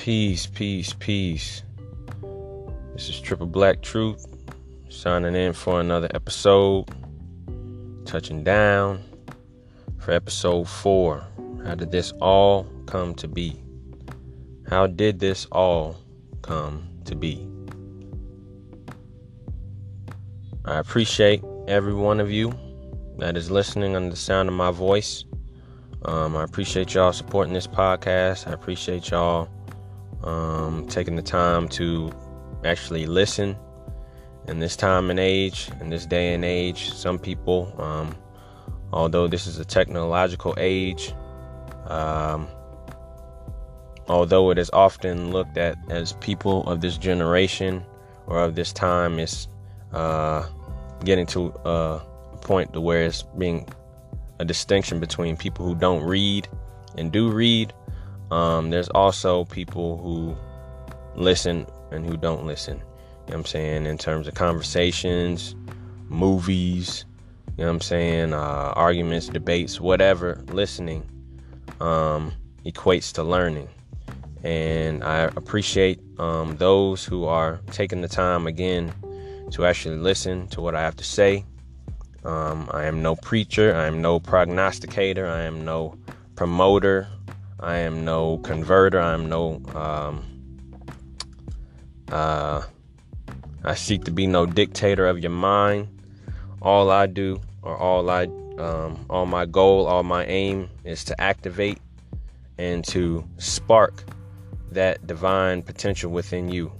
Peace, peace, peace. This is Triple Black Truth signing in for another episode. Touching down for episode four. How did this all come to be? How did this all come to be? I appreciate every one of you that is listening under the sound of my voice. Um, I appreciate y'all supporting this podcast. I appreciate y'all um, taking the time to actually listen. In this time and age, in this day and age, some people, um, although this is a technological age, um, although it is often looked at as people of this generation or of this time is uh, getting to a point to where it's being a distinction between people who don't read and do read. Um, there's also people who listen and who don't listen. You know what I'm saying? In terms of conversations, movies, you know what I'm saying? Uh, arguments, debates, whatever, listening um, equates to learning. And I appreciate um, those who are taking the time again to actually listen to what I have to say um, I am no preacher. I am no prognosticator. I am no promoter. I am no converter. I am no. Um, uh, I seek to be no dictator of your mind. All I do, or all I, um, all my goal, all my aim is to activate and to spark that divine potential within you.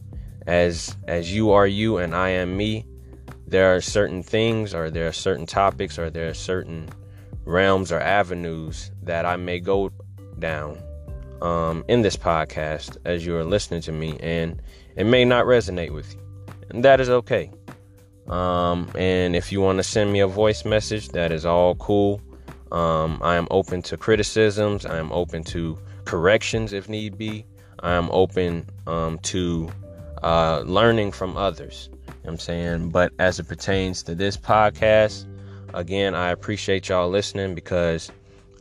As as you are you and I am me, there are certain things or there are certain topics or there are certain realms or avenues that I may go down um, in this podcast as you are listening to me, and it may not resonate with you, and that is okay. Um, and if you want to send me a voice message, that is all cool. Um, I am open to criticisms. I am open to corrections if need be. I am open um, to uh, learning from others. I'm saying? But as it pertains to this podcast, again, I appreciate y'all listening because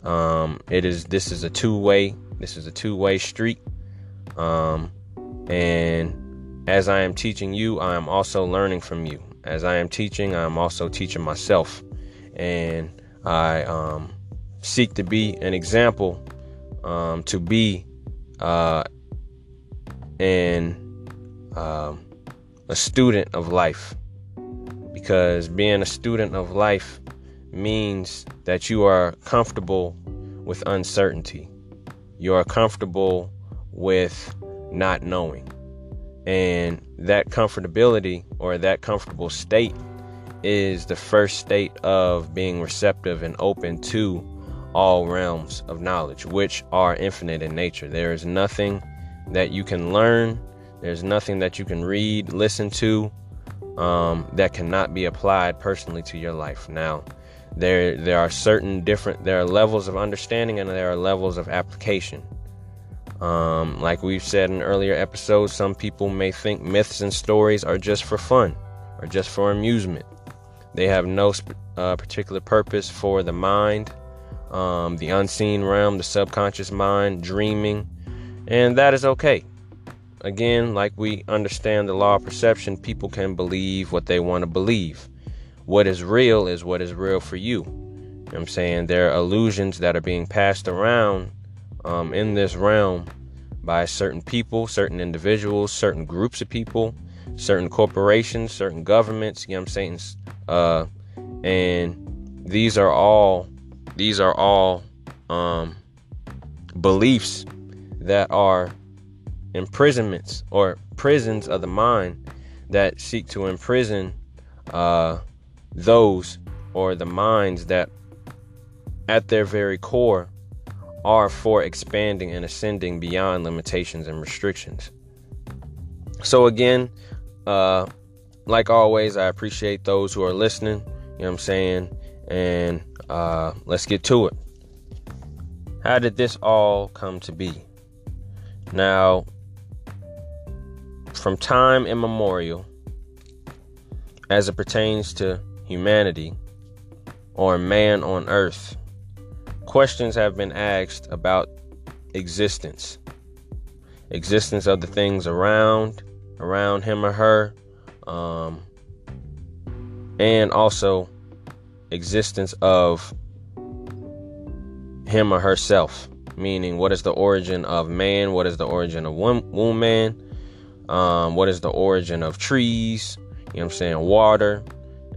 um, it is this is a two way this is a two way street. Um, and as I am teaching you, I am also learning from you. As I am teaching, I am also teaching myself, and I um, seek to be an example, um, to be uh, and um, a student of life. Because being a student of life means that you are comfortable with uncertainty. You are comfortable with not knowing. And that comfortability or that comfortable state is the first state of being receptive and open to all realms of knowledge, which are infinite in nature. There is nothing that you can learn there's nothing that you can read, listen to, um, that cannot be applied personally to your life. Now, there there are certain different there are levels of understanding and there are levels of application. Um, like we've said in earlier episodes, some people may think myths and stories are just for fun or just for amusement. They have no uh, particular purpose for the mind, um, the unseen realm, the subconscious mind, dreaming, and that is okay again, like we understand the law of perception, people can believe what they want to believe. What is real is what is real for you. you know I'm saying there are illusions that are being passed around um, in this realm by certain people, certain individuals, certain groups of people, certain corporations, certain governments. You know I'm saying? Uh, and these are all these are all um, beliefs that are imprisonments or prisons of the mind that seek to imprison uh, those or the minds that at their very core are for expanding and ascending beyond limitations and restrictions. So, again, uh, like always, I appreciate those who are listening. You know what I'm saying? And uh, let's get to it. How did this all come to be? Now, from time immemorial, as it pertains to humanity or man on earth, questions have been asked about existence. existence of the things around around him or her, um, and also existence of him or herself. Meaning, what is the origin of man? What is the origin of woman? man? Um, what is the origin of trees? You know what I'm saying? Water.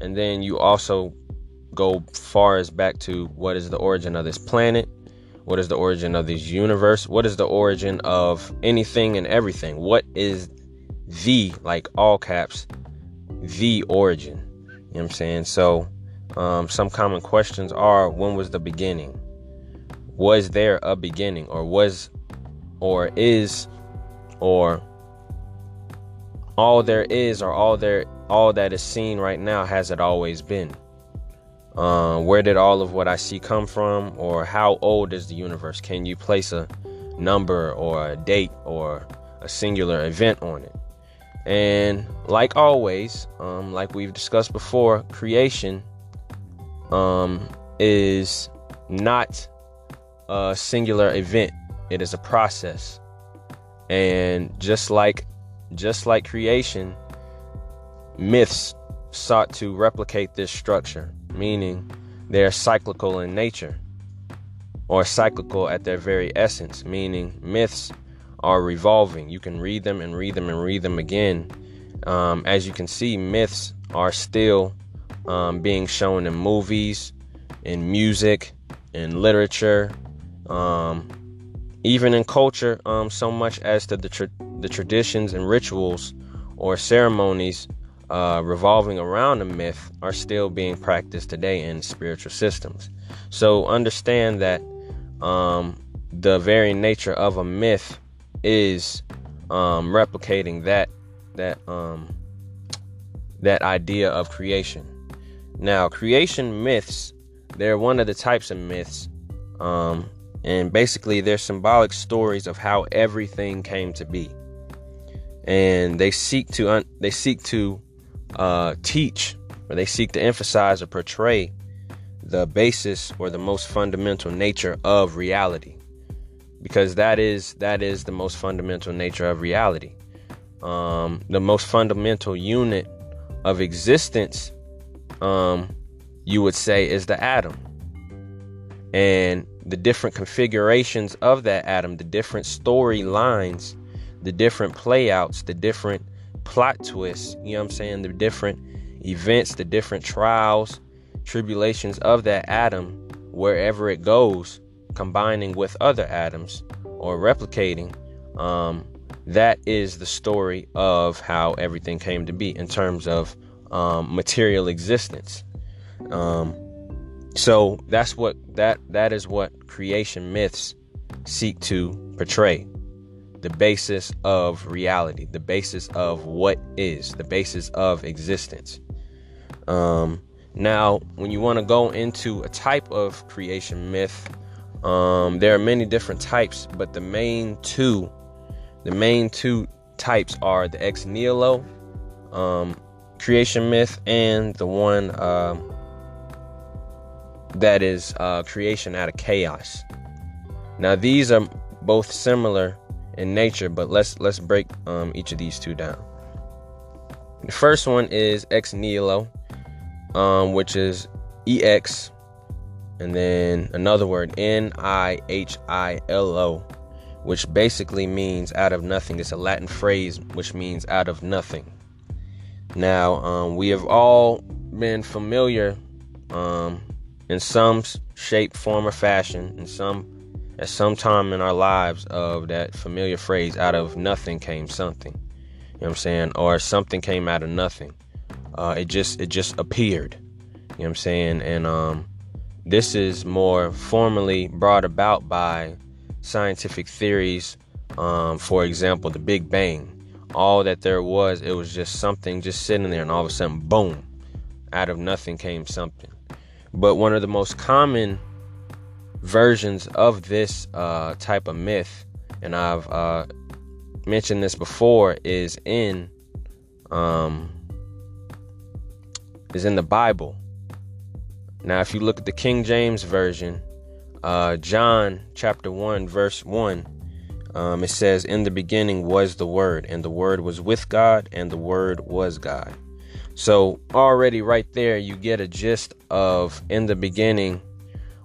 And then you also go far as back to what is the origin of this planet? What is the origin of this universe? What is the origin of anything and everything? What is the, like all caps, the origin? You know what I'm saying? So, um, some common questions are when was the beginning? Was there a beginning? Or was, or is, or all there is, or all there, all that is seen right now, has it always been? Uh, where did all of what I see come from? Or how old is the universe? Can you place a number or a date or a singular event on it? And like always, um, like we've discussed before, creation um, is not a singular event. It is a process. And just like just like creation, myths sought to replicate this structure meaning they're cyclical in nature or cyclical at their very essence, meaning myths are revolving. You can read them and read them and read them again. Um, as you can see, myths are still um, being shown in movies, in music, in literature, um, even in culture, um, so much as to the, tra- the traditions and rituals or ceremonies uh, revolving around a myth are still being practiced today in spiritual systems. So understand that um, the very nature of a myth is um, replicating that that um, that idea of creation. Now, creation myths they're one of the types of myths, um, and basically they're symbolic stories of how everything came to be, and they seek to un- they seek to uh, teach or they seek to emphasize or portray the basis or the most fundamental nature of reality. Because that is that is the most fundamental nature of reality. Um, the most fundamental unit of existence um, you would say is the atom. And the different configurations of that atom the different storylines the different playouts the different plot twists, you know what I'm saying? The different events, the different trials, tribulations of that atom, wherever it goes, combining with other atoms or replicating, um, that is the story of how everything came to be in terms of um, material existence. Um, so that's what that that is what creation myths seek to portray the basis of reality, the basis of what is, the basis of existence. Um, now, when you want to go into a type of creation myth, um, there are many different types, but the main two, the main two types are the ex nihilo um, creation myth and the one um, that is uh, creation out of chaos. Now, these are both similar in nature, but let's let's break um, each of these two down. The first one is ex nihilo, um, which is ex, and then another word n i h i l o, which basically means out of nothing. It's a Latin phrase which means out of nothing. Now um, we have all been familiar um, in some shape, form, or fashion, in some at some time in our lives of that familiar phrase out of nothing came something. You know what i'm saying? Or something came out of nothing. Uh, it just it just appeared. You know what i'm saying? And um, this is more formally brought about by scientific theories. Um, for example the big bang. All that there was it was just something just sitting there and all of a sudden boom out of nothing came something. But one of the most common versions of this uh, type of myth, and I've uh, mentioned this before, is in um, is in the Bible. Now, if you look at the King James version, uh, John chapter one verse one, Um, it says, In the beginning was the Word, and the Word was with God, and the Word was God. So, already right there, you get a gist of in the beginning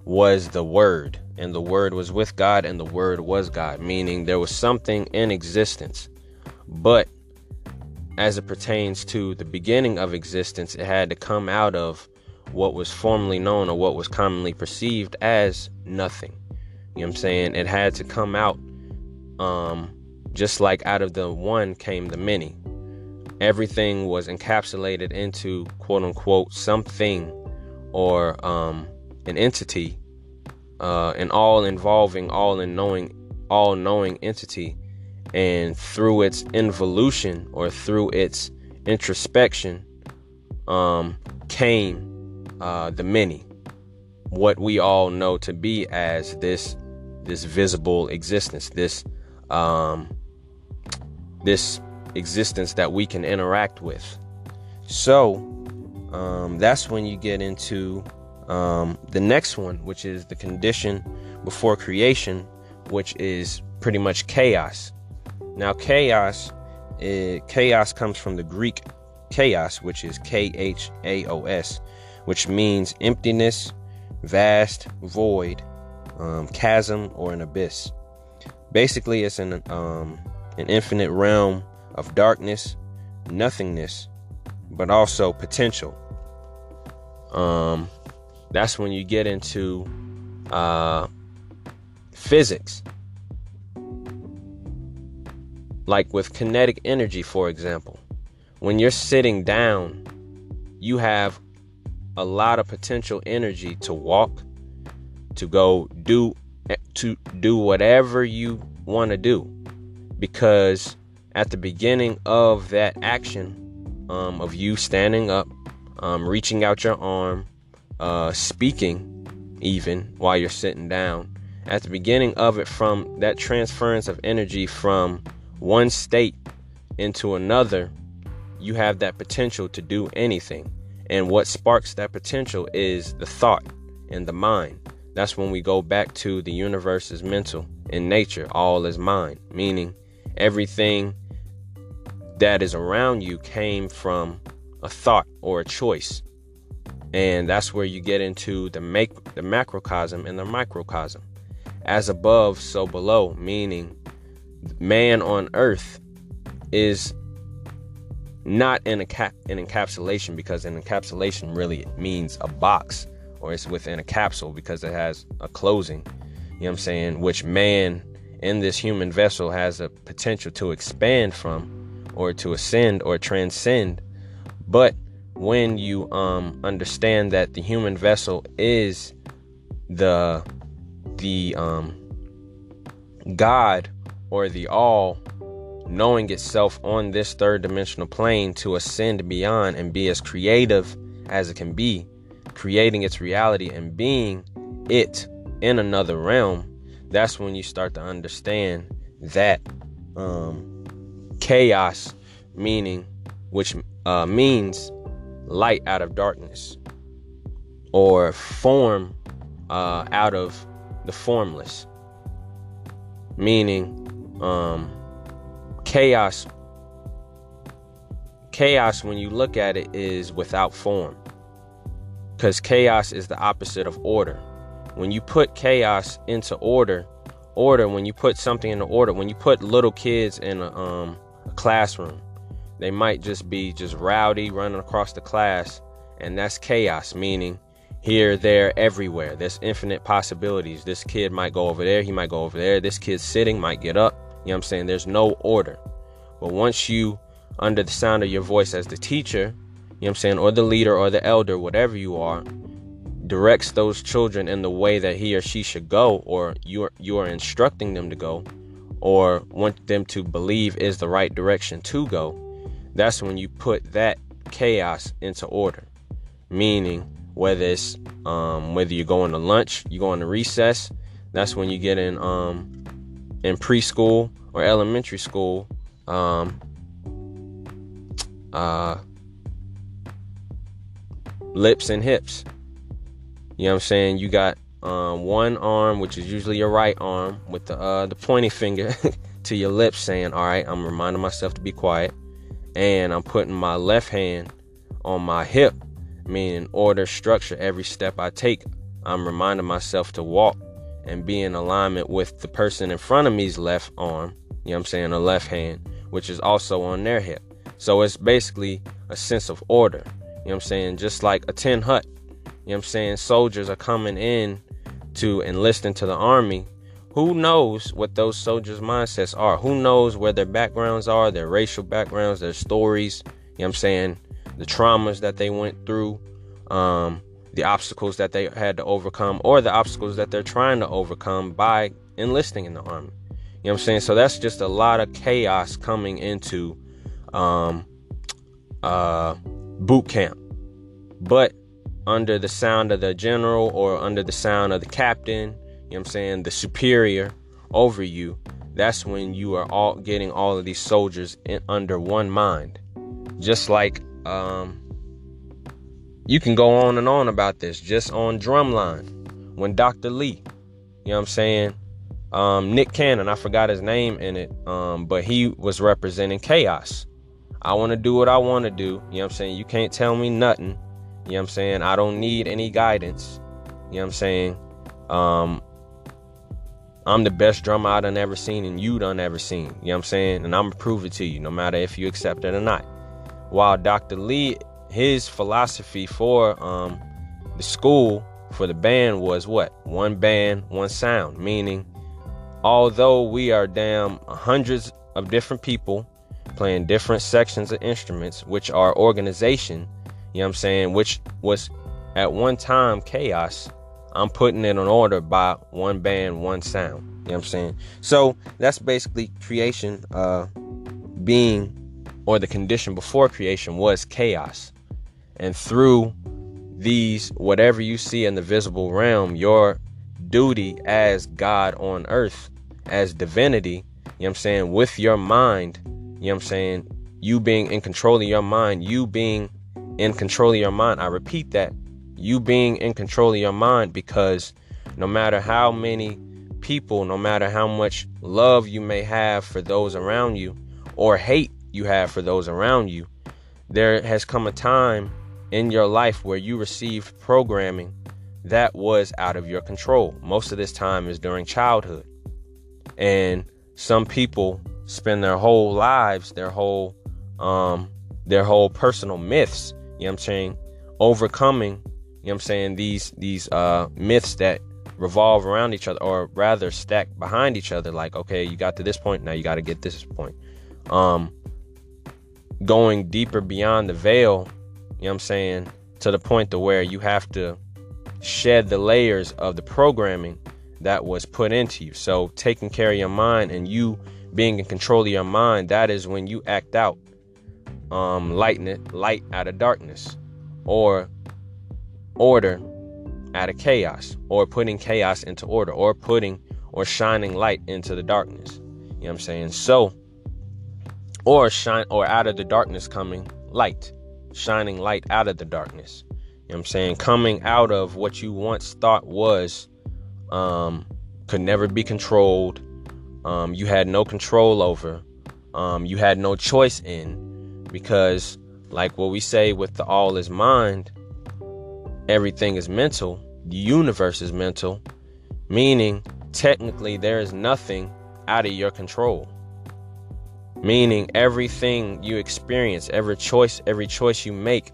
was the Word, and the Word was with God, and the Word was God, meaning there was something in existence. But as it pertains to the beginning of existence, it had to come out of what was formerly known or what was commonly perceived as nothing. You know what I'm saying? It had to come out um, just like out of the one came the many. Everything was encapsulated into quote unquote something or um, an entity, uh, an all involving, all in knowing, all knowing entity. And through its involution or through its introspection um, came uh, the many, what we all know to be as this this visible existence, this um, this existence that we can interact with. So um, that's when you get into um, the next one, which is the condition before creation, which is pretty much chaos. Now, chaos, it, chaos comes from the Greek chaos, which is K H A O S, which means emptiness, vast, void, um, chasm, or an abyss. Basically, it's an um, an infinite realm of darkness, nothingness, but also potential. Um, that's when you get into uh, physics. Like with kinetic energy, for example, when you're sitting down, you have a lot of potential energy to walk, to go do to do whatever you want to do because at the beginning of that action um, of you standing up um, reaching out your arm uh, speaking even while you're sitting down. At the beginning of it from that transference of energy from one state into another you have that potential to do anything. And what sparks that potential is the thought and the mind. That's when we go back to the universe is mental in nature, all is mind, meaning everything that is around you came from a thought or a choice. And that's where you get into the make the macrocosm and the microcosm. As above, so below, meaning man on earth is not in a cap an encapsulation because an encapsulation really means a box or it's within a capsule because it has a closing. You know what I'm saying? Which man in this human vessel has a potential to expand from or to ascend or transcend. But when you um, understand that the human vessel is the the um, God or the all knowing itself on this third dimensional plane to ascend beyond and be as creative as it can be creating its reality and being it in another realm, that's when you start to understand that um, chaos, meaning which uh, means light out of darkness, or form uh, out of the formless, meaning um, chaos. Chaos, when you look at it, is without form because chaos is the opposite of order. When you put chaos into order, order, when you put something into order, when you put little kids in a, um, a classroom, they might just be just rowdy running across the class, and that's chaos, meaning here, there, everywhere. There's infinite possibilities. This kid might go over there, he might go over there. This kid sitting might get up. You know what I'm saying? There's no order. But once you, under the sound of your voice as the teacher, you know what I'm saying, or the leader or the elder, whatever you are, directs those children in the way that he or she should go, or you are, you are instructing them to go, or want them to believe is the right direction to go, that's when you put that chaos into order. Meaning, whether it's um, whether you're going to lunch, you're going to recess, that's when you get in um, in preschool or elementary school. Um, uh, lips and hips. You know what I'm saying? You got um, one arm, which is usually your right arm, with the uh, the pointing finger to your lips, saying, "All right, I'm reminding myself to be quiet," and I'm putting my left hand on my hip, meaning order, structure. Every step I take, I'm reminding myself to walk and be in alignment with the person in front of me's left arm. You know what I'm saying? A left hand, which is also on their hip. So it's basically a sense of order. You know what I'm saying? Just like a tin hut. You know what I'm saying? Soldiers are coming in to enlist into the army. Who knows what those soldiers' mindsets are? Who knows where their backgrounds are, their racial backgrounds, their stories, you know what I'm saying? The traumas that they went through, um, the obstacles that they had to overcome, or the obstacles that they're trying to overcome by enlisting in the army. You know what I'm saying? So that's just a lot of chaos coming into um, uh, boot camp. But under the sound of the general or under the sound of the captain, know what I'm saying, the superior over you, that's when you are all getting all of these soldiers in, under one mind. Just like um, you can go on and on about this just on drumline when Dr. Lee, you know what I'm saying, um, Nick Cannon, I forgot his name in it, um, but he was representing chaos. I want to do what I want to do. You know what I'm saying? You can't tell me nothing. You know what I'm saying? I don't need any guidance. You know what I'm saying? Um, I'm the best drummer I done ever seen and you done ever seen. You know what I'm saying? And I'm gonna prove it to you, no matter if you accept it or not. While Dr. Lee, his philosophy for um, the school for the band was what? One band, one sound. Meaning, although we are damn hundreds of different people playing different sections of instruments, which are organization, you know what I'm saying, which was at one time chaos. I'm putting it in order by one band, one sound. You know what I'm saying? So that's basically creation uh being or the condition before creation was chaos. And through these whatever you see in the visible realm, your duty as God on earth, as divinity, you know what I'm saying, with your mind you know what I'm saying? You being in control of your mind, you being in control of your mind. I repeat that. You being in control of your mind because no matter how many people, no matter how much love you may have for those around you or hate you have for those around you, there has come a time in your life where you received programming that was out of your control. Most of this time is during childhood. And some people spend their whole lives, their whole um their whole personal myths, you know what I'm saying, overcoming, know what I'm saying, these these uh myths that revolve around each other or rather stack behind each other like okay, you got to this point, now you got to get this point. Um going deeper beyond the veil, you know what I'm saying, to the point to where you have to shed the layers of the programming that was put into you. So taking care of your mind and you being in control of your mind, that is when you act out um, light, light out of darkness, or order out of chaos, or putting chaos into order, or putting or shining light into the darkness. You know what I'm saying? So, or shine, or out of the darkness coming light, shining light out of the darkness. You know what I'm saying? Coming out of what you once thought was, um, could never be controlled, um, you had no control over, um, you had no choice in, because, like what we say with the all is mind, everything is mental, the universe is mental, meaning technically there is nothing out of your control. Meaning everything you experience, every choice, every choice you make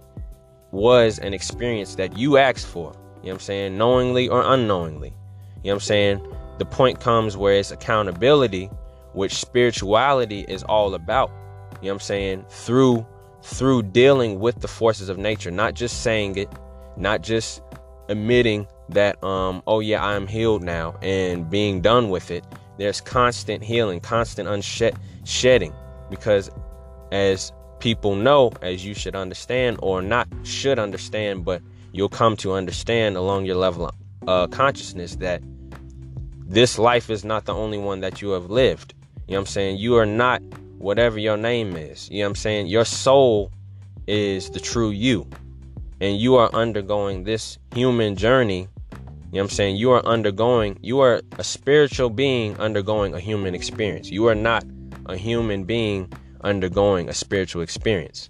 was an experience that you asked for. You know what I'm saying? Knowingly or unknowingly. You know what I'm saying? the point comes where it's accountability, which spirituality is all about. You know what I'm saying? Through through dealing with the forces of nature, not just saying it, not just admitting that um oh yeah, I am healed now and being done with it. There's constant healing, constant unshed shedding because as people know, as you should understand or not should understand, but you'll come to understand along your level of uh, consciousness that this life is not the only one that you have lived. You know what I'm saying? You are not whatever your name is. You know what I'm saying? Your soul is the true you. And you are undergoing this human journey, you know what I'm saying? You are undergoing, you are a spiritual being undergoing a human experience. You are not a human being undergoing a spiritual experience.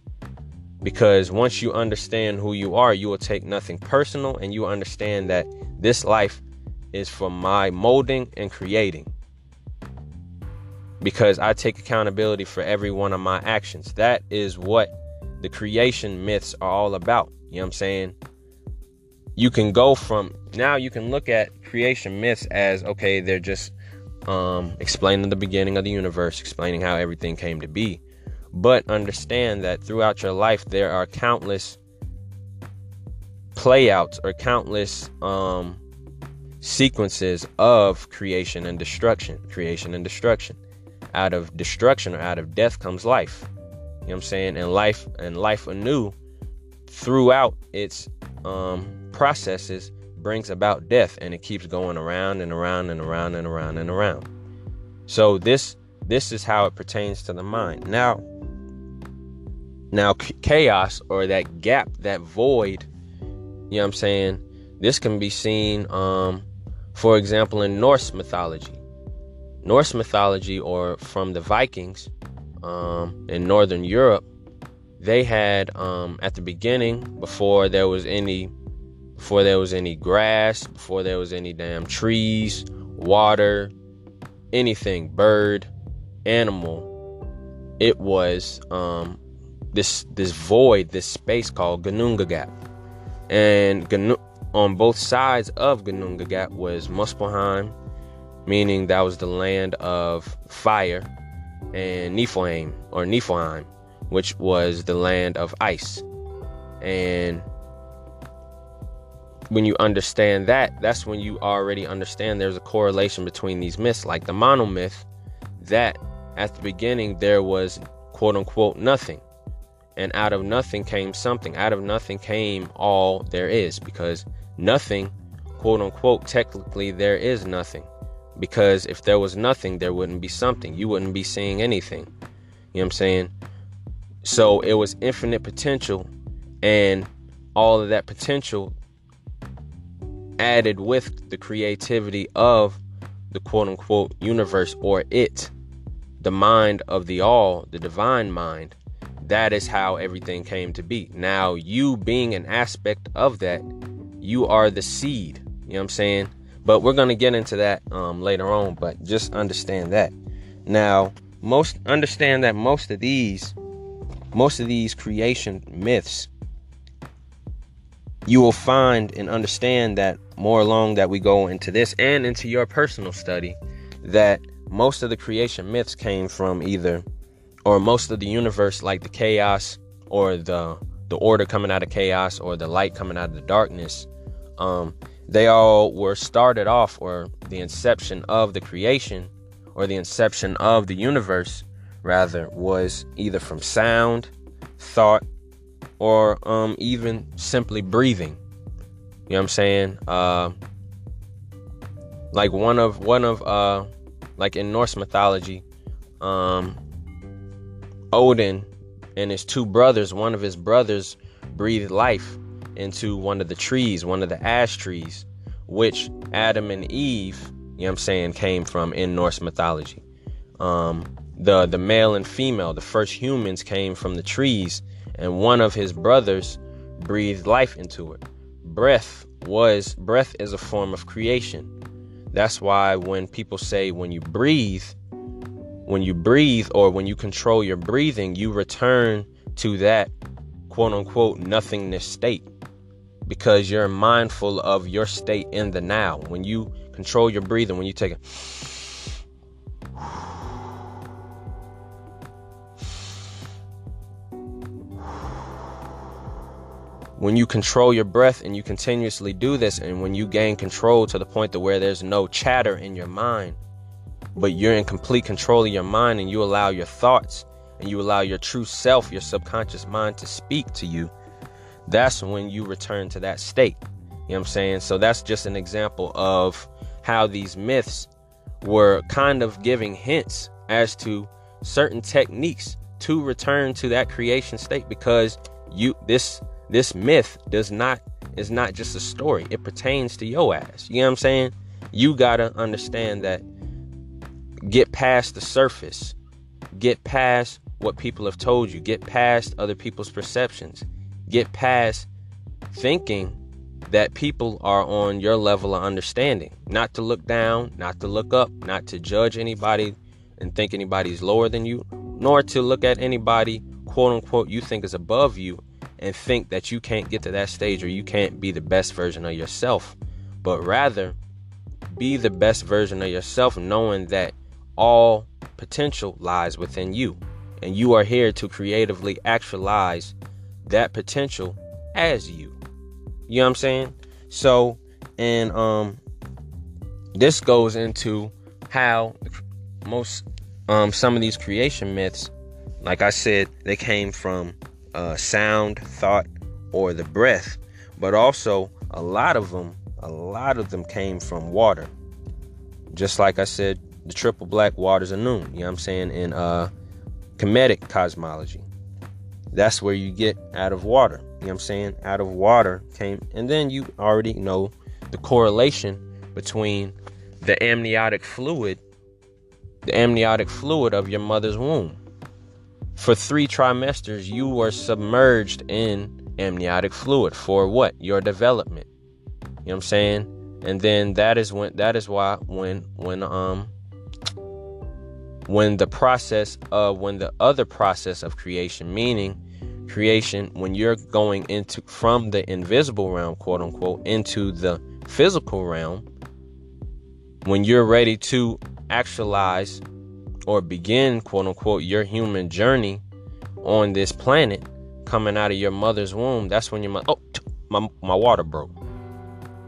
Because once you understand who you are, you will take nothing personal and you understand that this life is for my molding and creating. Because I take accountability for every one of my actions. That is what the creation myths are all about. You know what I'm saying? You can go from now you can look at creation myths as okay, they're just um, explaining the beginning of the universe, explaining how everything came to be. But understand that throughout your life, there are countless playouts or countless um, sequences of creation and destruction, creation and destruction. Out of destruction or out of death comes life. You know what I'm saying? And life and life anew throughout its um, processes brings about death and it keeps going around and around and around and around and around. So this this is how it pertains to the mind. Now now chaos or that gap, that void, you know what I'm saying? This can be seen um for example in Norse mythology. Norse mythology or from the Vikings um in northern Europe, they had um at the beginning before there was any before there was any grass, before there was any damn trees, water, anything, bird, animal, it was um, this this void, this space called Ginnungagap. And on both sides of Ginnungagap was Muspelheim, meaning that was the land of fire, and Niflheim or Niflheim, which was the land of ice. And when you understand that, that's when you already understand there's a correlation between these myths. Like the monomyth, that at the beginning there was quote unquote nothing. And out of nothing came something. Out of nothing came all there is because nothing, quote unquote, technically there is nothing. Because if there was nothing, there wouldn't be something. You wouldn't be seeing anything. You know what I'm saying? So it was infinite potential, and all of that potential added with the creativity of the quote unquote universe or it, the mind of the all, the divine mind. That is how everything came to be. Now, you being an aspect of that, you are the seed. You know what I'm saying? But we're going to get into that um, later on, but just understand that. Now, most understand that most of these most of these creation myths you will find and understand that more along that we go into this and into your personal study that most of the creation myths came from either or most of the universe like the chaos or the the order coming out of chaos or the light coming out of the darkness um, they all were started off or the inception of the creation or the inception of the universe rather was either from sound thought or um, even simply breathing. You know what I'm saying? Uh, like one of one of uh, like in Norse mythology, um, Odin and his two brothers. One of his brothers breathed life into one of the trees, one of the ash trees, which Adam and Eve, you know what I'm saying, came from in Norse mythology. Um, the the male and female, the first humans came from the trees and one of his brothers breathed life into it. Breath was breath is a form of creation. That's why when people say when you breathe, when you breathe or when you control your breathing, you return to that quote unquote nothingness state because you're mindful of your state in the now. When you control your breathing, when you take a when you control your breath and you continuously do this and when you gain control to the point to where there's no chatter in your mind but you're in complete control of your mind and you allow your thoughts and you allow your true self your subconscious mind to speak to you that's when you return to that state. You know what i'm saying? So that's just an example of how these myths were kind of giving hints as to certain techniques to return to that creation state because you this This myth does not is not just a story. It pertains to your ass. You know what I'm saying? You gotta understand that get past the surface. Get past what people have told you. Get past other people's perceptions. Get past thinking that people are on your level of understanding. Not to look down, not to look up, not to judge anybody and think anybody's lower than you, nor to look at anybody, quote unquote, you think is above you and think that you can't get to that stage or you can't be the best version of yourself. But rather, be the best version of yourself, knowing that all potential lies within you. And you are here to creatively actualize that potential as you. You know what I'm saying? So, and um this goes into how most um some of these creation myths, like I said, they came from uh sound, thought, or the breath, but also a lot of them, a lot of them came from water. Just like I said, the triple black waters of Nun, you know what I'm saying, in uh Kemetic cosmology. That's where you get out of water. You know what I'm saying? Out of water came, and then you already know the correlation between the amniotic fluid, the amniotic fluid of your mother's womb. For three trimesters, you were submerged in amniotic fluid for what? Your development. You know what I'm saying? And then that is when that is why when when um when the process of when the other process of creation meaning creation when you're going into from the invisible realm quote unquote into the physical realm when you're ready to actualize or begin quote unquote your human journey on this planet coming out of your mother's womb that's when your mother oh my, my water broke.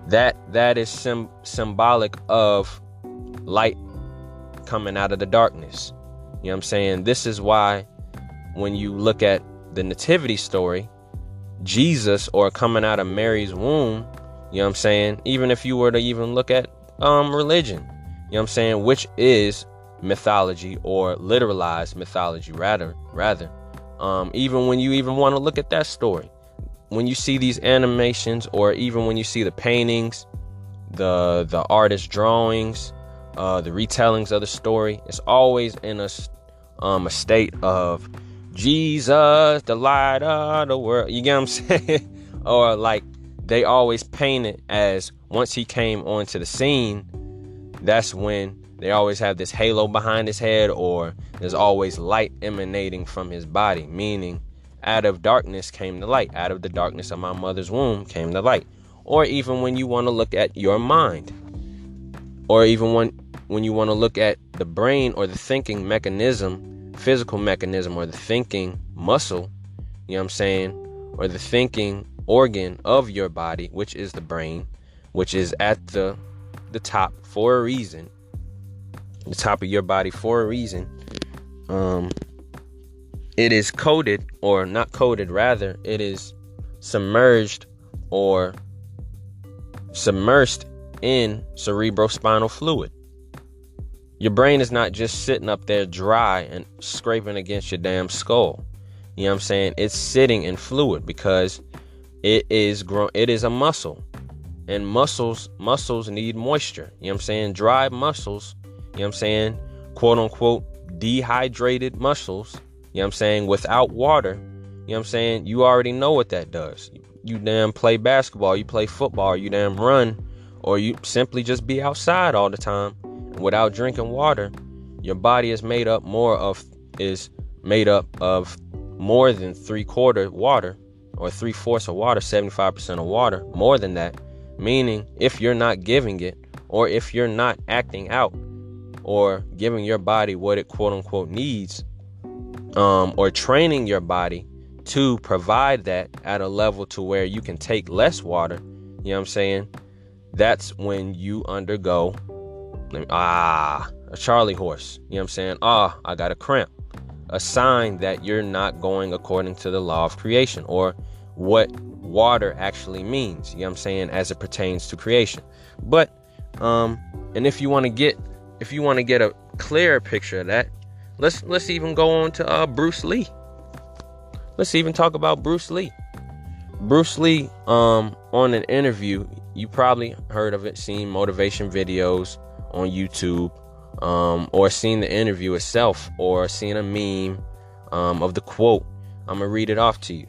That that is sim- symbolic of light coming out of the darkness. You know what i'm saying? This is why when you look at the nativity story, Jesus or coming out of Mary's womb, you know what I'm saying? Even if you were to even look at um religion, you know what I'm saying, which is mythology or literalized mythology rather rather. Um even when you even want to look at that story, when you see these animations or even when you see the paintings, the the artist drawings, uh the retellings of the story, it's always in a um a state of Jesus, the light of the world. You get what I'm saying? or like they always paint it as once he came onto the scene, that's when they always have this halo behind his head, or there's always light emanating from his body, meaning out of darkness came the light. Out of the darkness of my mother's womb came the light. Or even when you want to look at your mind, or even when when you want to look at the brain or the thinking mechanism physical mechanism or the thinking muscle, you know what I'm saying, or the thinking organ of your body, which is the brain, which is at the the top for a reason. The top of your body for a reason. Um it is coated, or not coated, rather, it is submerged or submersed in cerebrospinal fluid. Your brain is not just sitting up there dry and scraping against your damn skull. You know what I'm saying? It's sitting in fluid because it is grow it is a muscle. And muscles muscles need moisture. You know what I'm saying? Dry muscles, you know what I'm saying? Quote unquote dehydrated muscles, you know what I'm saying, without water, you know what I'm saying? You already know what that does. You damn play basketball, you play football, you damn run, or you simply just be outside all the time without drinking water, your body is made up more of is made up of more than three quarter water or three fourths of water, 75% of water, more than that. Meaning, if you're not giving it, or if you're not acting out, or giving your body what it quote unquote needs, um, or training your body to provide that at a level to where you can take less water, you know what I'm saying? That's when you undergo ah, a Charlie horse. You know what I'm saying? Ah, I got a cramp. A sign that you're not going according to the law of creation or what water actually means. You know what I'm saying? As it pertains to creation. But, um, and if you want to get, if you want to get a clearer picture of that, let's let's even go on to uh, Bruce Lee. Let's even talk about Bruce Lee. Bruce Lee, um, on an interview, you probably heard of it, seen motivation videos on YouTube, um, or seen the interview itself, or seen a meme um, of the quote. I'm gonna read it off to you.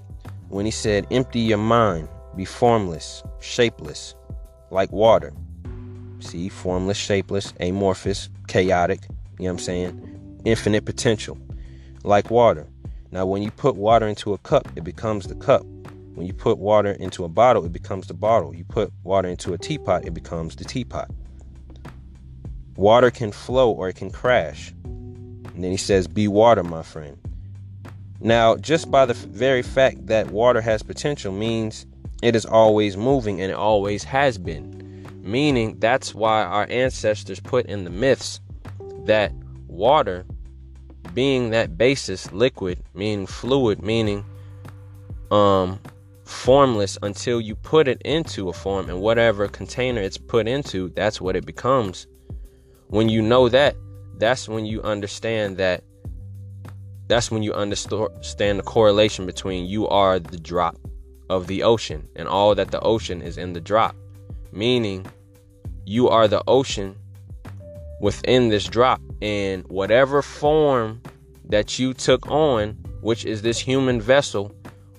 When he said, "Empty your mind, be formless, shapeless, like water." See, formless, shapeless, amorphous, chaotic. You know what I'm saying? Infinite potential, like water. Now, when you put water into a cup, it becomes the cup. When you put water into a bottle, it becomes the bottle. You put water into a teapot, it becomes the teapot. Water can flow or it can crash. And then he says, Be water, my friend. Now, just by the very fact that water has potential means it is always moving and it always has been. Meaning, that's why our ancestors put in the myths that water, being that basis, liquid, meaning fluid, meaning um, formless until you put it into a form and whatever container it's put into, that's what it becomes. When you know that, that's when you understand that that's when you understand the correlation between you are the drop of the ocean and all that the ocean is in the drop. Meaning you are the ocean within this drop. And whatever form that you took on, which is this human vessel,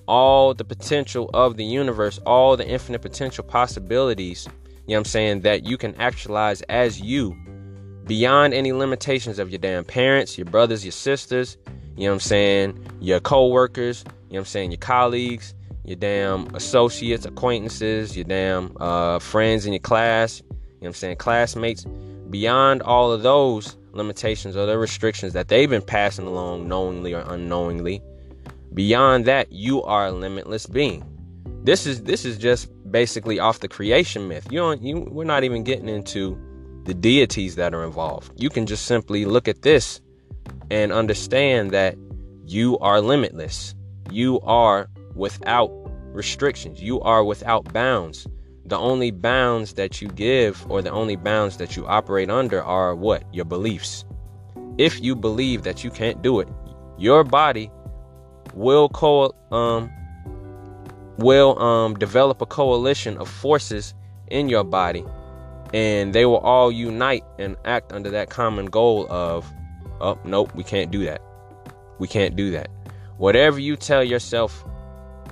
all the potential of the universe, all the infinite potential possibilities, you know what I'm saying, that you can actualize as you beyond any limitations of your damn parents, your brothers, your sisters, you know what I'm saying, your co-workers, you know what I'm saying, your colleagues, your damn associates, acquaintances, your damn uh, friends in your class, you know what I'm saying, classmates, beyond all of those limitations or the restrictions that they've been passing along knowingly or unknowingly, Beyond that, you are a limitless being. This is this is just basically off the creation myth. You don't you we're not even getting into the deities that are involved. You can just simply look at this and understand that you are limitless. You are without restrictions. You are without bounds. The only bounds that you give or the only bounds that you operate under are what? Your beliefs. If you believe that you can't do it, your body will co um will um develop a coalition of forces in your body and they will all unite and act under that common goal of oh nope we can't do that we can't do that whatever you tell yourself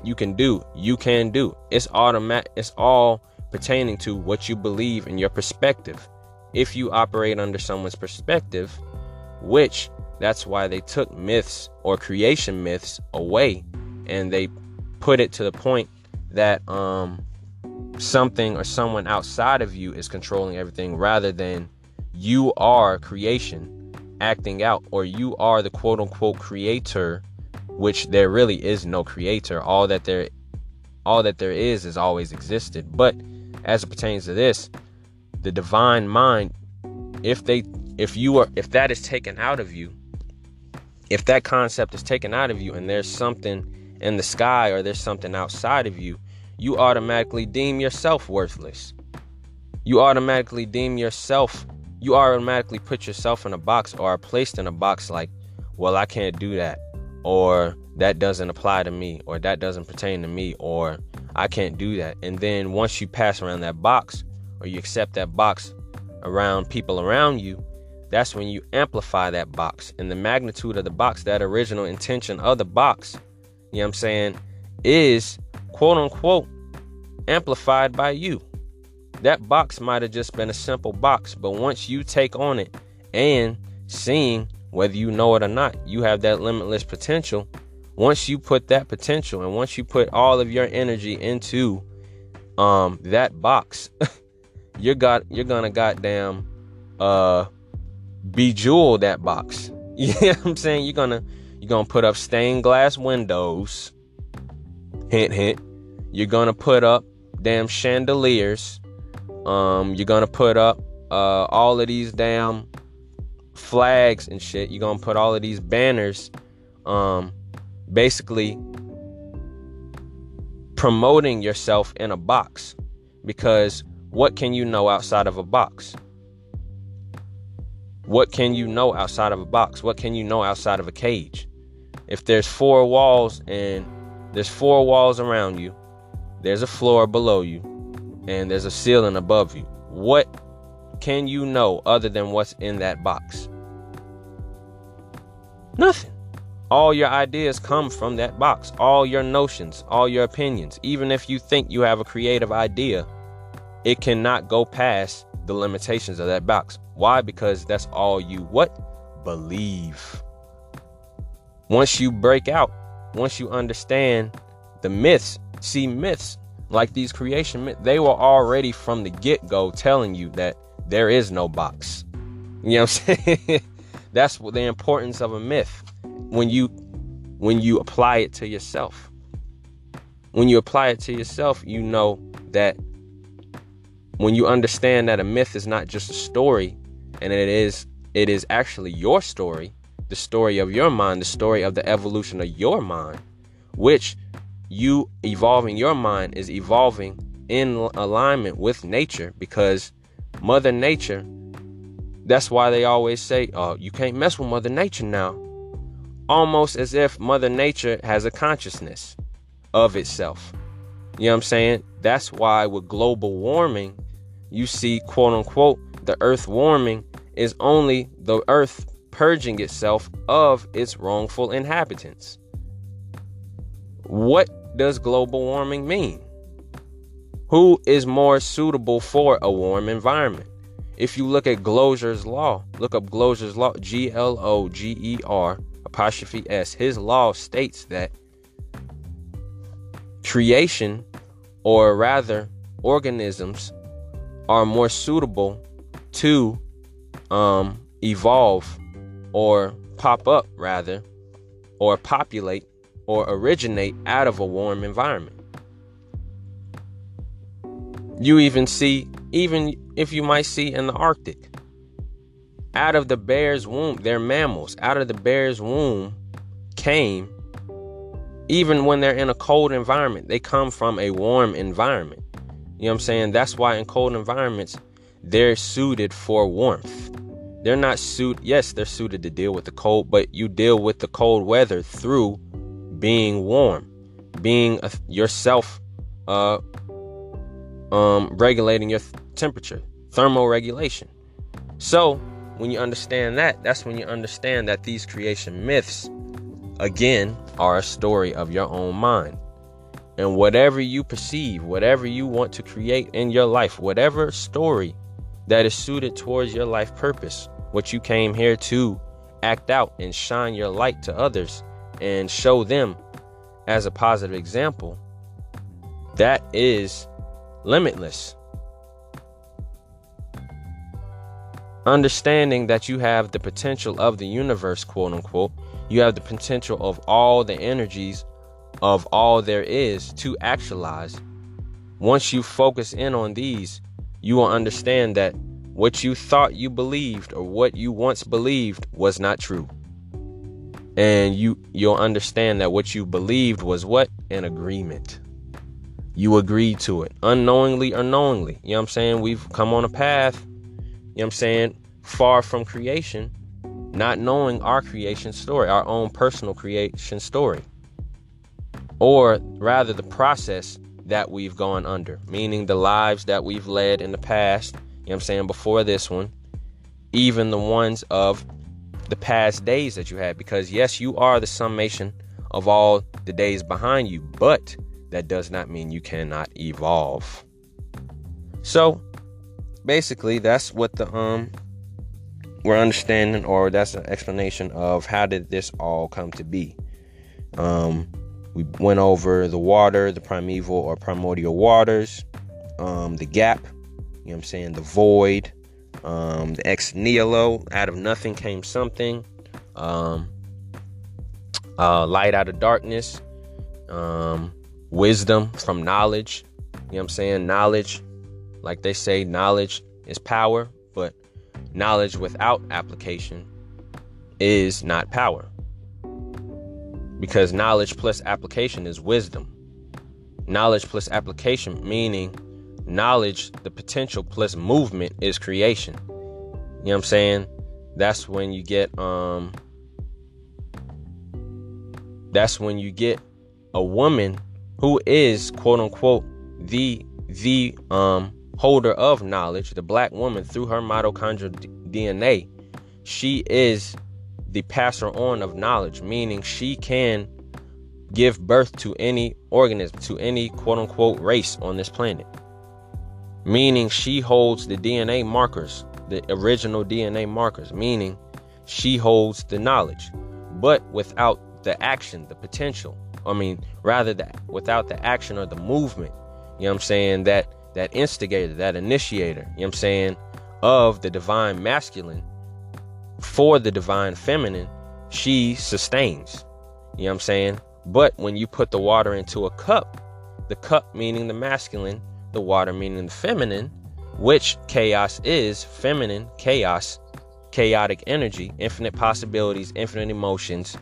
you can do you can do. It's automatic it's all pertaining to what you believe in your perspective. If you operate under someone's perspective which that's why they took myths or creation myths away and they put it to the point that um, something or someone outside of you is controlling everything rather than you are creation acting out or you are the quote unquote creator which there really is no creator. All that there all that there is is always existed. But as it pertains to this the divine mind if they if you are if that is taken out of you if that concept is taken out of you and there's something in the sky or there's something outside of you, you automatically deem yourself worthless. You automatically deem yourself, you automatically put yourself in a box or are placed in a box like, well, I can't do that, or that doesn't apply to me, or that doesn't pertain to me, or I can't do that. And then once you pass around that box, or you accept that box around people around you, that's when you amplify that box and the magnitude of the box, that original intention of the box, you know what I'm saying, is quote unquote amplified by you. That box might have just been a simple box, but once you take on it and seeing whether you know it or not, you have that limitless potential. Once you put that potential and once you put all of your energy into um that box, you're got you're gonna goddamn uh bejewel that box. You know what I'm saying? You're gonna you're gonna put up stained glass windows. Hint hint. You're gonna put up damn chandeliers. Um, you're gonna put up uh all of these damn flags and shit. You're gonna put all of these banners, um, basically promoting yourself in a box. Because what can you know outside of a box? What can you know outside of a box? What can you know outside of a cage? If there's four walls and there's four walls around you there's a floor below you and there's a ceiling above you. What can you know other than what's in that box? Nothing. All your ideas come from that box. All your notions, all your opinions. Even if you think you have a creative idea, it cannot go past the limitations of that box. Why? Because that's all you what? Believe. Once you break out, once you understand the myths, see myths like these creation myths, they were already from the get go telling you that there is no box. You know what I'm saying? That's the importance of a myth. When you when you apply it to yourself. When you apply it to yourself, you know that when you understand that a myth is not just a story and it is it is actually your story, the story of your mind, the story of the evolution of your mind, which you evolving your mind is evolving in alignment with nature because Mother Nature, that's why they always say, oh, you can't mess with Mother Nature now. Almost as if Mother Nature has a consciousness of itself. You know what I'm saying? That's why with global warming, you see, quote unquote, the earth warming is only the earth purging itself of its wrongful inhabitants. What does global warming mean? Who is more suitable for a warm environment? If you look at Gloger's law, look up Gloger's law, G L O G E R apostrophe S. His law states that creation, or rather organisms, are more suitable to um, evolve or pop up, rather, or populate or originate out of a warm environment. You even see, even if you might see in the Arctic, out of the bear's womb, they're mammals. Out of the bear's womb came, even when they're in a cold environment, they come from a warm environment. You know what I'm saying? That's why in cold environments, they're suited for warmth. They're not suited, yes, they're suited to deal with the cold, but you deal with the cold weather through being warm, being a, yourself uh, um, regulating your th- temperature, thermoregulation. So, when you understand that, that's when you understand that these creation myths, again, are a story of your own mind. And whatever you perceive, whatever you want to create in your life, whatever story that is suited towards your life purpose, what you came here to act out and shine your light to others and show them as a positive example, that is limitless. Understanding that you have the potential of the universe, quote unquote, you have the potential of all the energies of all there is to actualize. Once you focus in on these, you will understand that what you thought you believed or what you once believed was not true. And you you'll understand that what you believed was what? An agreement you agreed to it unknowingly or knowingly. You know what I'm saying? We've come on a path, you know what I'm saying, far from creation, not knowing our creation story, our own personal creation story. Or rather, the process that we've gone under, meaning the lives that we've led in the past, you know what I'm saying, before this one, even the ones of the past days that you had. Because, yes, you are the summation of all the days behind you, but that does not mean you cannot evolve. So basically that's what the um we're understanding or that's an explanation of how did this all come to be. Um we went over the water, the primeval or primordial waters, um, the gap, you know what I'm saying, the void, um, the ex nihilo, out of nothing came something, um, uh, light out of darkness, um, wisdom from knowledge. You know what I'm saying? Knowledge, like they say, knowledge is power, but knowledge without application is not power. Because knowledge plus application is wisdom. Knowledge plus application, meaning knowledge, the potential plus movement is creation. You know what I'm saying? That's when you get um that's when you get a woman who is quote unquote the the um holder of knowledge, the black woman through her mitochondrial DNA, she is the passer on of knowledge, meaning she can give birth to any organism, to any quote unquote race on this planet. Meaning she holds the DNA markers, the original DNA markers, meaning she holds the knowledge, but without the action, the potential. I mean, rather that without the action or the movement, you know what I'm saying, that that instigator, that initiator, you know what I'm saying, of the divine masculine for the divine feminine, she sustains. You know what I'm saying? But when you put the water into a cup, the cup meaning the masculine, the water meaning the feminine, which chaos is feminine, chaos, chaotic energy, infinite possibilities, infinite emotions,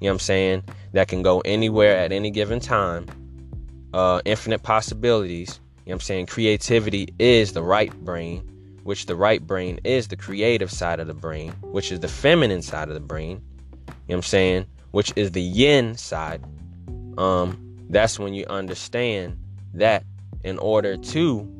you know what I'm saying, that can go anywhere at any given time, uh, infinite possibilities, you know what I'm saying, creativity is the right brain, which the right brain is the creative side of the brain, which is the feminine side of the brain, you know what I'm saying, which is the yin side, um, that's when you understand that in order to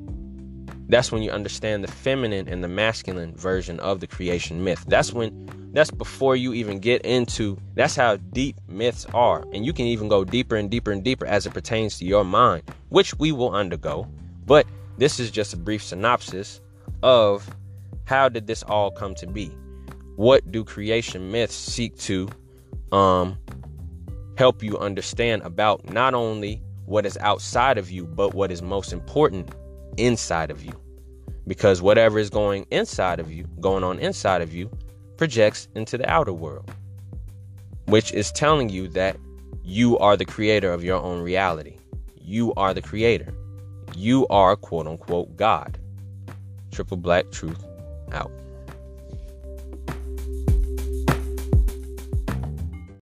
that's when you understand the feminine and the masculine version of the creation myth. That's when that's before you even get into that's how deep myths are. And you can even go deeper and deeper and deeper as it pertains to your mind, which we will undergo. But this is just a brief synopsis of how did this all come to be? What do creation myths seek to um help you understand about not only what is outside of you, but what is most important inside of you. Because whatever is going inside of you, going on inside of you, projects into the outer world, which is telling you that you are the creator of your own reality. You are the creator. You are quote unquote God. Triple Black Truth out.